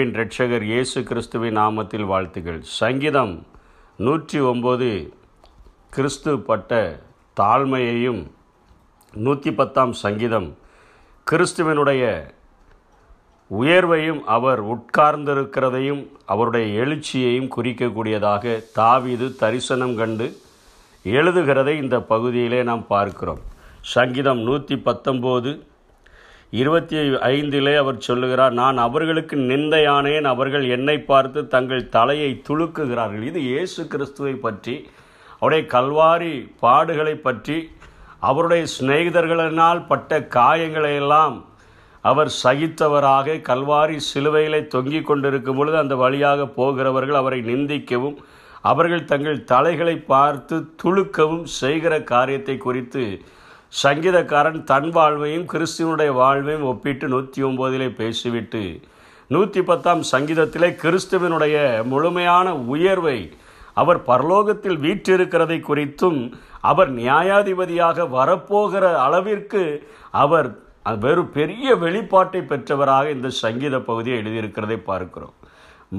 அன்பின் இரட்சகர் இயேசு கிறிஸ்துவின் நாமத்தில் வாழ்த்துகள். சங்கீதம் நூற்றி ஒம்பது கிறிஸ்து பட்ட தாழ்மையையும் நூற்றி பத்தாம் சங்கீதம் கிறிஸ்துவனுடைய உயர்வையும் அவர் உட்கார்ந்திருக்கிறதையும் அவருடைய எழுச்சியையும் குறிக்கக்கூடியதாக தாவிது தரிசனம் கண்டு எழுதுகிறதை இந்த பகுதியிலே நாம் பார்க்கிறோம். சங்கீதம் நூற்றி பத்தொம்போது இருபத்தி ஐந்திலே அவர் சொல்லுகிறார் நான் அவர்களுக்கு நிந்தையானேன் அவர்கள் என்னை பார்த்து தங்கள் தலையை துளுக்குகிறார்கள். இது இயேசு கிறிஸ்துவை பற்றி அவருடைய கல்வாரி பாடுகளை பற்றி அவருடைய சிநேகிதர்களினால் பட்ட காயங்களையெல்லாம் அவர் சகித்தவராக கல்வாரி சிலுவையிலே தொங்கிக் கொண்டிருக்கும் பொழுது அந்த வழியாக போகிறவர்கள் அவரை நிந்திக்கவும் அவர்கள் தங்கள் தலைகளை பார்த்து துளுக்கவும் செய்கிற காரியத்தை குறித்து சங்கீதக்காரன் தன் வாழ்வையும் கிறிஸ்துவனுடைய வாழ்வையும் ஒப்பிட்டு நூற்றி ஒம்போதிலே பேசிவிட்டு நூற்றி பத்தாம் சங்கீதத்திலே கிறிஸ்துவனுடைய முழுமையான உயர்வை அவர் பரலோகத்தில் வீற்றிருக்கிறதை குறித்தும் அவர் நியாயாதிபதியாக வரப்போகிற அளவிற்கு அவர் வெறும் பெரிய வெளிப்பாட்டை பெற்றவராக இந்த சங்கீத பகுதியை எழுதியிருக்கிறதை பார்க்கிறோம்.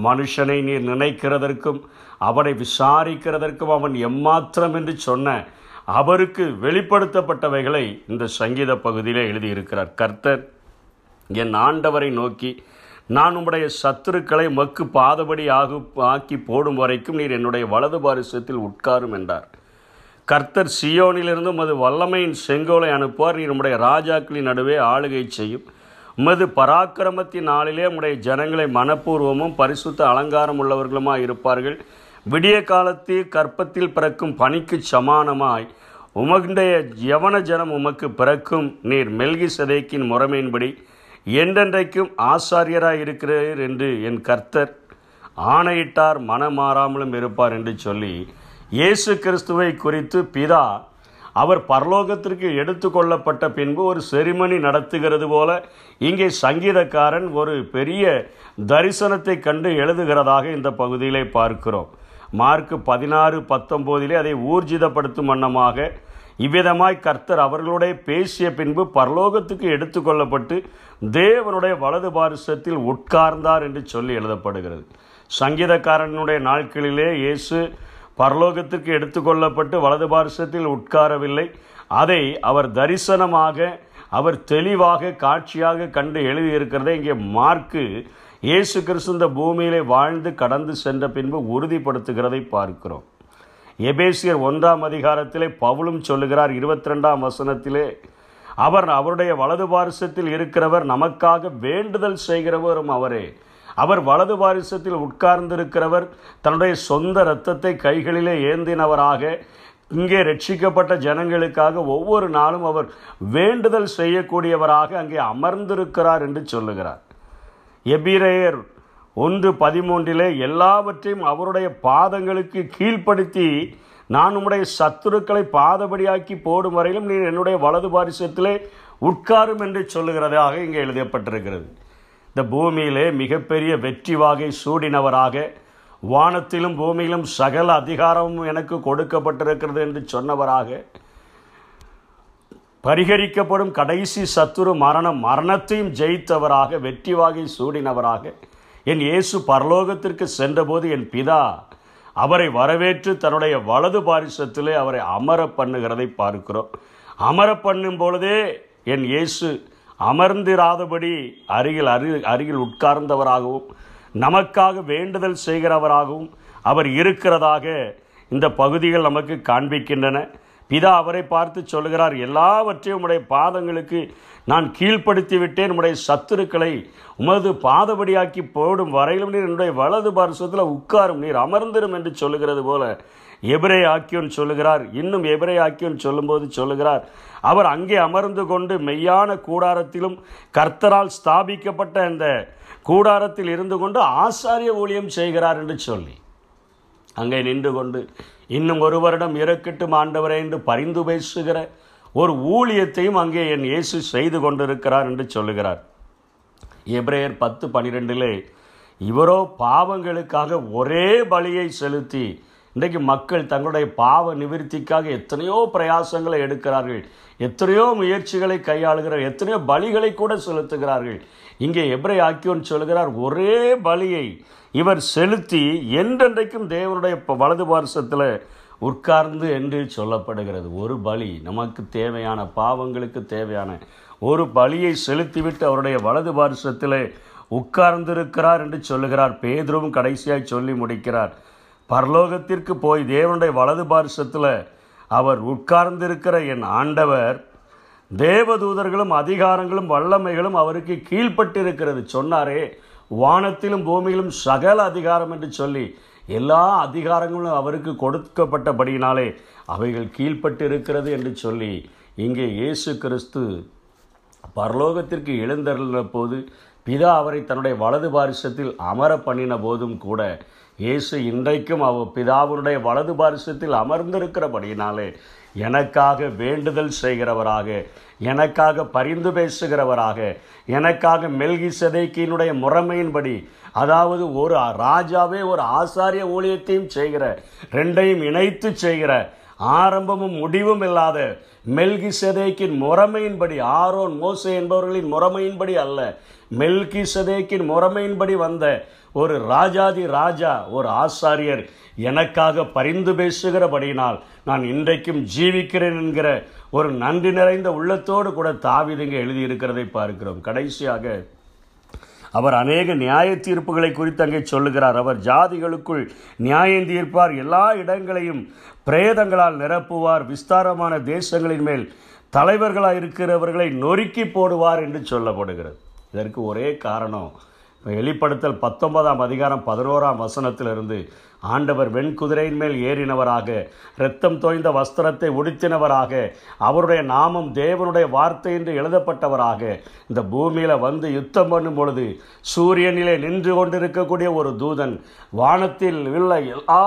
மனுஷனை நீர் நினைக்கிறதற்கும் அவனை விசாரிக்கிறதற்கும் அவன் எம்மாத்திரம் என்று சொன்ன அவருக்கு வெளிப்படுத்தப்பட்டவைகளை இந்த சங்கீத பகுதியிலே எழுதியிருக்கிறார். கர்த்தர் என் ஆண்டவரை நோக்கி நான் உம்முடைய சத்துருக்களை மக்கு பாதபடி ஆகு ஆக்கி போடும் வரைக்கும் நீர் என்னுடைய வலது பாரிசத்தில் உட்காரும் என்றார். கர்த்தர் சியோனிலிருந்து உமது வல்லமையின் செங்கோலை அனுப்புவார். நீர் உம்முடைய ராஜாக்களின் நடுவே ஆளுகை செய்யும். உமது பராக்கிரமத்தின் நாளிலே உம்முடைய ஜனங்களை மனப்பூர்வமும் பரிசுத்த அலங்காரம் உள்ளவர்களுமாக இருப்பார்கள். விடிய காலத்தில் கற்பத்தில் பிறக்கும் பனிக்கு சமானமாய் உமகுடைய யவன ஜனம் உமக்கு பிறக்கும். நீர் மெல்கி சதைக்கின் முறைமையின்படி என்றென்றைக்கும் ஆசாரியராய் இருக்கிறீர் என்று என் கர்த்தர் ஆணையிட்டார் மனம் மாறாமலும் இருப்பார் என்று சொல்லி இயேசு கிறிஸ்துவை குறித்து பிதா அவர் பரலோகத்திற்கு எடுத்துக்கொள்ளப்பட்ட பின்பு ஒரு செரிமனி நடத்துகிறது போல இங்கே சங்கீதக்காரன் ஒரு பெரிய தரிசனத்தை கண்டு எழுதுகிறதாக இந்த பகுதியிலே பார்க்கிறோம். மார்க்கு பதினாறு பத்தொம்போதிலே அதை ஊர்ஜிதப்படுத்தும் வண்ணமாக இவ்விதமாய் கர்த்தர் அவர்களுடைய பேசிய பின்பு பரலோகத்துக்கு எடுத்துக்கொள்ளப்பட்டு தேவனுடைய வலது பாரிசத்தில் உட்கார்ந்தார் என்று சொல்லி எழுதப்படுகிறது. சங்கீதக்காரனுடைய நாட்களிலே இயேசு பரலோகத்துக்கு எடுத்துக்கொள்ளப்பட்டு வலது பாரிசத்தில் உட்காரவில்லை. அதை அவர் தரிசனமாக அவர் தெளிவாக காட்சியாக கண்டு எழுதியிருக்கிறதை இங்கே மார்க்கு இயேசு கிறிஸ்து இந்த பூமியிலே வாழ்ந்து கடந்து சென்ற பின்பு உறுதிப்படுத்துகிறதை பார்க்கிறோம். எபேசியர் ஒன்றாம் அதிகாரத்திலே பவுலும் சொல்லுகிறார் இருபத்தி ரெண்டாம் வசனத்திலே அவர் அவருடைய வலது பாரிசத்தில் இருக்கிறவர் நமக்காக வேண்டுதல் செய்கிறவரும் அவரே. அவர் வலது பாரிசத்தில் உட்கார்ந்திருக்கிறவர் தன்னுடைய சொந்த இரத்தத்தை கைகளிலே ஏந்தினவராக. இங்கே ரட்சிக்கப்பட்ட ஜனங்களுக்காக ஒவ்வொரு நாளும் அவர் வேண்டுதல் செய்யக்கூடியவராக அங்கே அமர்ந்திருக்கிறார் என்று சொல்லுகிறார். எபிரேயர் ஒன்று பதிமூன்றிலே எல்லாவற்றையும் அவருடைய பாதங்களுக்கு கீழ்ப்படுத்தி நான் உம்முடைய சத்துருக்களை பாதபடியாக்கி போடும் வரையிலும் நீ என்னுடைய வலது பாரிசத்திலே உட்காரும் என்று சொல்லுகிறதாக இங்கே எழுதப்பட்டிருக்கிறது. இந்த பூமியிலே மிகப்பெரிய வெற்றி வாகை சூடினவராக வானத்திலும் பூமியிலும் சகல அதிகாரமும் எனக்கு கொடுக்கப்பட்டிருக்கிறது என்று சொன்னவராக பரிகரிக்கப்படும் கடைசி சத்துரு மரணம் மரணத்தையும் ஜெயித்தவராக வெற்றி வாகை சூடினவராக என் இயேசு பரலோகத்திற்கு சென்றபோது என் பிதா அவரை வரவேற்று தன்னுடைய வலது பாரிசத்திலே அவரை அமர பண்ணுகிறதை பார்க்கிறோம். அமர பண்ணும் பொழுதே என் இயேசு அமர்ந்திராதபடி அருகில் அரு அருகில் உட்கார்ந்தவராகவும் நமக்காக வேண்டுதல் செய்கிறவராகவும் அவர் இருக்கிறதாக இந்த பகுதிகள் நமக்கு காண்பிக்கின்றன. பிதா அவரை பார்த்து சொல்கிறார் எல்லாவற்றையும் உடைய பாதங்களுக்கு நான் கீழ்ப்படுத்தி விட்டேன் சத்துருக்களை உமது பாதபடியாக்கி போடும் வரையிலும் நீர் என்னுடைய வலது பார்சத்தில் உட்காரும் நீர் அமர்ந்திரும் என்று சொல்லுகிறது போல எபிரே ஆக்கியோன் சொல்லுகிறார் இன்னும் எபிரே ஆக்கியோன் சொல்லும்போது சொல்லுகிறார் அவர் அங்கே அமர்ந்து கொண்டு மெய்யான கூடாரத்திலும் கர்த்தரால் ஸ்தாபிக்கப்பட்ட அந்த கூடாரத்தில் இருந்து கொண்டு ஆசாரிய ஊழியம் செய்கிறார் என்று சொல்லி. அங்கே நின்று கொண்டு இன்னும் ஒரு வருடம் இறக்கட்டும் ஆண்டவரே என்று பரிந்து பேசுகிற ஒரு ஊழியத்தையும் அங்கே என் இயேசு செய்து கொண்டிருக்கிறார் என்று சொல்லுகிறார். எப்ரேயர் பத்து பனிரெண்டிலே இவரோ பாவங்களுக்காக ஒரே பலியை செலுத்தி இன்றைக்கு மக்கள் தங்களுடைய பாவ நிவிருத்திக்காக எத்தனையோ பிரயாசங்களை எடுக்கிறார்கள். எத்தனையோ முயற்சிகளை கையாளுகிறார் எத்தனையோ பலிகளை கூட செலுத்துகிறார்கள். இங்கே எப்ரை ஆக்கியோன் சொல்கிறார் ஒரே பலியை இவர் செலுத்தி என்றென்றைக்கும் தேவனுடைய வலது பார்சத்தில் உட்கார்ந்து என்று சொல்லப்படுகிறது. ஒரு பலி நமக்கு தேவையான பாவங்களுக்கு தேவையான ஒரு பலியை செலுத்திவிட்டு அவருடைய வலது பார்சத்தில் உட்கார்ந்திருக்கிறார் என்று சொல்லுகிறார். பேதுருவும் கடைசியாக சொல்லி முடிக்கிறார். பரலோகத்திற்கு போய் தேவனுடைய வலது பாரிசத்தில் அவர் உட்கார்ந்திருக்கிற என் ஆண்டவர் தேவதூதர்களும் அதிகாரங்களும் வல்லமைகளும் அவருக்கு கீழ்ப்பட்டிருக்கிறது. சொன்னாரே வானத்திலும் பூமியிலும் சகல அதிகாரம் என்று சொல்லி எல்லா அதிகாரங்களும் அவருக்கு கொடுக்கப்பட்டபடியினாலே அவைகள் கீழ்ப்பட்டு இருக்கிறது என்று சொல்லி இங்கே இயேசு கிறிஸ்து பரலோகத்திற்கு எழுந்தருள போது பிதா அவரை தன்னுடைய வலது பாரிசத்தில் அமர பண்ணின போதும் கூட இயேசு இன்றைக்கும் அவ பிதாவுடைய வலது பாரிசத்தில் அமர்ந்திருக்கிறபடியினாலே எனக்காக வேண்டுதல் செய்கிறவராக எனக்காக பரிந்து பேசுகிறவராக எனக்காக மெல்கி செதைக்கினுடைய முறைமையின்படி அதாவது ஒரு ராஜாவே ஒரு ஆசாரிய ஊழியத்தையும் செய்கிற ரெண்டையும் இணைத்து செய்கிற ஆரம்பமும் முடிவும் இல்லாத மெல்கி செதேக்கின் முறைமையின்படி ஆரோன் மோசே என்பவர்களின் முறைமையின்படி அல்ல. மெல்கி செதேக்கின் முறைமையின்படி வந்த ஒரு ராஜாதி ராஜா ஒரு ஆசாரியர் எனக்காக பரிந்து பேசுகிறபடியினால் நான் இன்றைக்கும் ஜீவிக்கிறேன் என்கிற ஒரு நன்றி நிறைந்த உள்ளத்தோடு கூட தாவிதுங்க எழுதியிருக்கிறதை பார்க்கிறோம். கடைசியாக அவர் அநேக நியாய தீர்ப்புகளை குறித்து அங்கே சொல்லுகிறார். அவர் ஜாதிகளுக்குள் நியாயம் தீர்ப்பார். எல்லா இடங்களையும் பிரேதங்களால் நிரப்புவார். விஸ்தாரமான தேசங்களின் மேல் தலைவர்களாக இருக்கிறவர்களை நொறுக்கி போடுவார் என்று சொல்லப்படுகிறது. இதற்கு ஒரே காரணம் வெளிப்படுத்தல் பத்தொன்பதாம் அதிகாரம் பதினோராம் வசனத்திலிருந்து ஆண்டவர் வெண்குதிரையின் மேல் ஏறினவராக இரத்தம் தோய்ந்த வஸ்திரத்தை உடுத்தினவராக அவருடைய நாமம் தேவனுடைய வார்த்தை என்று எழுதப்பட்டவராக இந்த பூமியில் வந்து யுத்தம் பண்ணும் பொழுது சூரியனிலே நின்று கொண்டிருக்கக்கூடிய ஒரு தூதன் வானத்தில் உள்ள எல்லா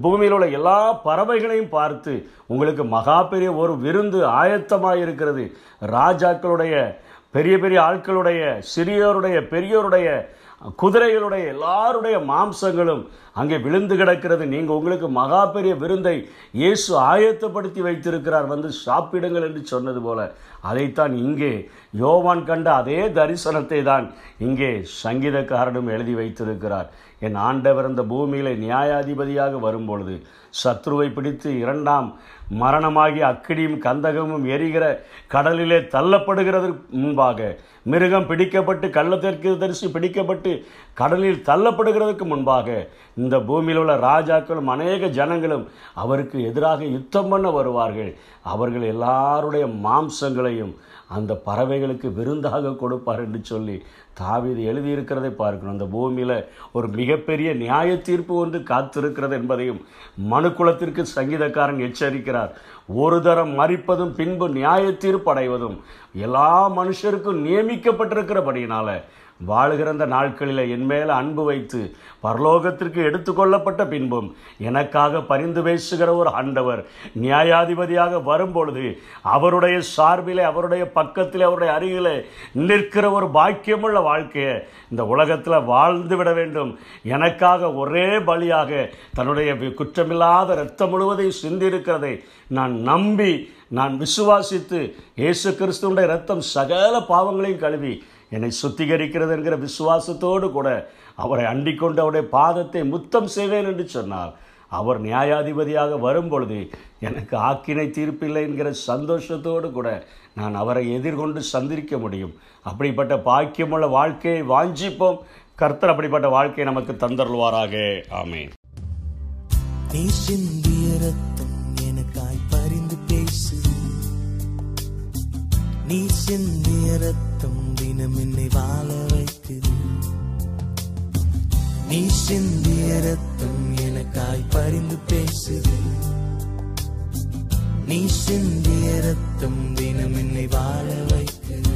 பூமியில் உள்ள எல்லா பறவைகளையும் பார்த்து உங்களுக்கு மகா பெரிய ஒரு விருந்து ஆயத்தமாக இருக்கிறது ராஜாக்களுடைய பெரிய பெரிய ஆட்களுடைய சிறியோருடைய பெரியோருடைய குதிரைகளுடைய எல்லாருடைய மாம்சங்களும் அங்கே விழுந்து கிடக்கிறது. நீங்கள் உங்களுக்கு மகா பெரிய விருந்தை இயேசு ஆயத்தப்படுத்தி வைத்திருக்கிறார் வந்து சாப்பிடுங்கள் என்று சொன்னது போல. அதைத்தான் இங்கே யோவான் கண்ட அதே தரிசனத்தை தான் இங்கே சங்கீதக்காரனும் எழுதி வைத்திருக்கிறார். என் ஆண்டவர் இந்த பூமியில நியாயாதிபதியாக வரும்பொழுது சத்ருவை பிடித்து இரண்டாம் மரணமாகி அக்கடியும் கந்தகமும் எரிகிற கடலிலே தள்ளப்படுகிறதற்கு முன்பாக மிருகம் பிடிக்கப்பட்டு கள்ளத்திற்கு தரிசி பிடிக்கப்பட்டு கடலில் தள்ளப்படுகிறதுக்கு முன்பாக இந்த பூமியில் உள்ள ராஜாக்களும் அநேக ஜனங்களும் அவருக்கு எதிராக யுத்தம் பண்ண வருவார்கள். அவர்கள் எல்லாருடைய மாம்சங்களையும் அந்த பறவைகளுக்கு விருந்தாக கொடுப்பார் என்று சொல்லி தாவீது எழுதியிருக்கிறதை பார்க்கணும். அந்த பூமியில் ஒரு மிகப்பெரிய நியாய தீர்ப்பு ஒன்று காத்திருக்கிறது என்பதையும் மனுக்குலத்திற்கு சங்கீதக்காரன் எச்சரிக்கிறார். ஒரு தரம் மறிப்பதும் பின்பு நியாய தீர்ப்பு அடைவதும் எல்லா மனுஷருக்கும் நியமிக்கப்பட்டிருக்கிறபடியினால வாழுகிறந்த நாட்களில் என்மேல் அன்பு வைத்து பரலோகத்திற்கு எடுத்துக்கொள்ளப்பட்ட பின்பும் எனக்காக பரிந்து பேசுகிற ஒரு ஆண்டவர் நியாயாதிபதியாக வரும்பொழுது அவருடைய சார்பிலே அவருடைய பக்கத்தில் அவருடைய அருகிலே நிற்கிற ஒரு பாக்கியமுள்ள வாழ்க்கையை இந்த உலகத்தில் வாழ்ந்து விட வேண்டும். எனக்காக ஒரே பலியாக தன்னுடைய குற்றமில்லாத இரத்தம் முழுவதையும் சிந்திருக்கிறதை நான் நம்பி நான் விசுவாசித்து இயேசு கிறிஸ்துவனுடைய ரத்தம் சகல பாவங்களையும் கழுவி என்னை சுத்திகரிக்கிறது என்கிற விசுவாசத்தோடு கூட அவரை அண்டிக்கொண்டு அவருடைய பாதத்தை முத்தம் செய்வேன் என்று சொன்னார் அவர் நியாயாதிபதியாக வரும்பொழுது எனக்கு ஆக்கினை தீர்ப்பில்லை என்கிற சந்தோஷத்தோடு கூட நான் அவரை எதிர்கொண்டு சந்திரிக்க முடியும். அப்படிப்பட்ட பாக்கியமுள்ள வாழ்க்கையை வாஞ்சிப்போம். கர்த்தர் அப்படிப்பட்ட வாழ்க்கையை நமக்கு தந்தருள்வாராக. ஆமென். எனக்காய் பரிந்து பேசு நீ சிந்திய ரத்தம் தினம் என்னை வாழ வைக்குது நீ சிந்திய ரத்தம் எனக்காய் பரிந்து பேசுது. நீ சிந்திய ரத்தம் தினம் என்னை வாழ வைக்குது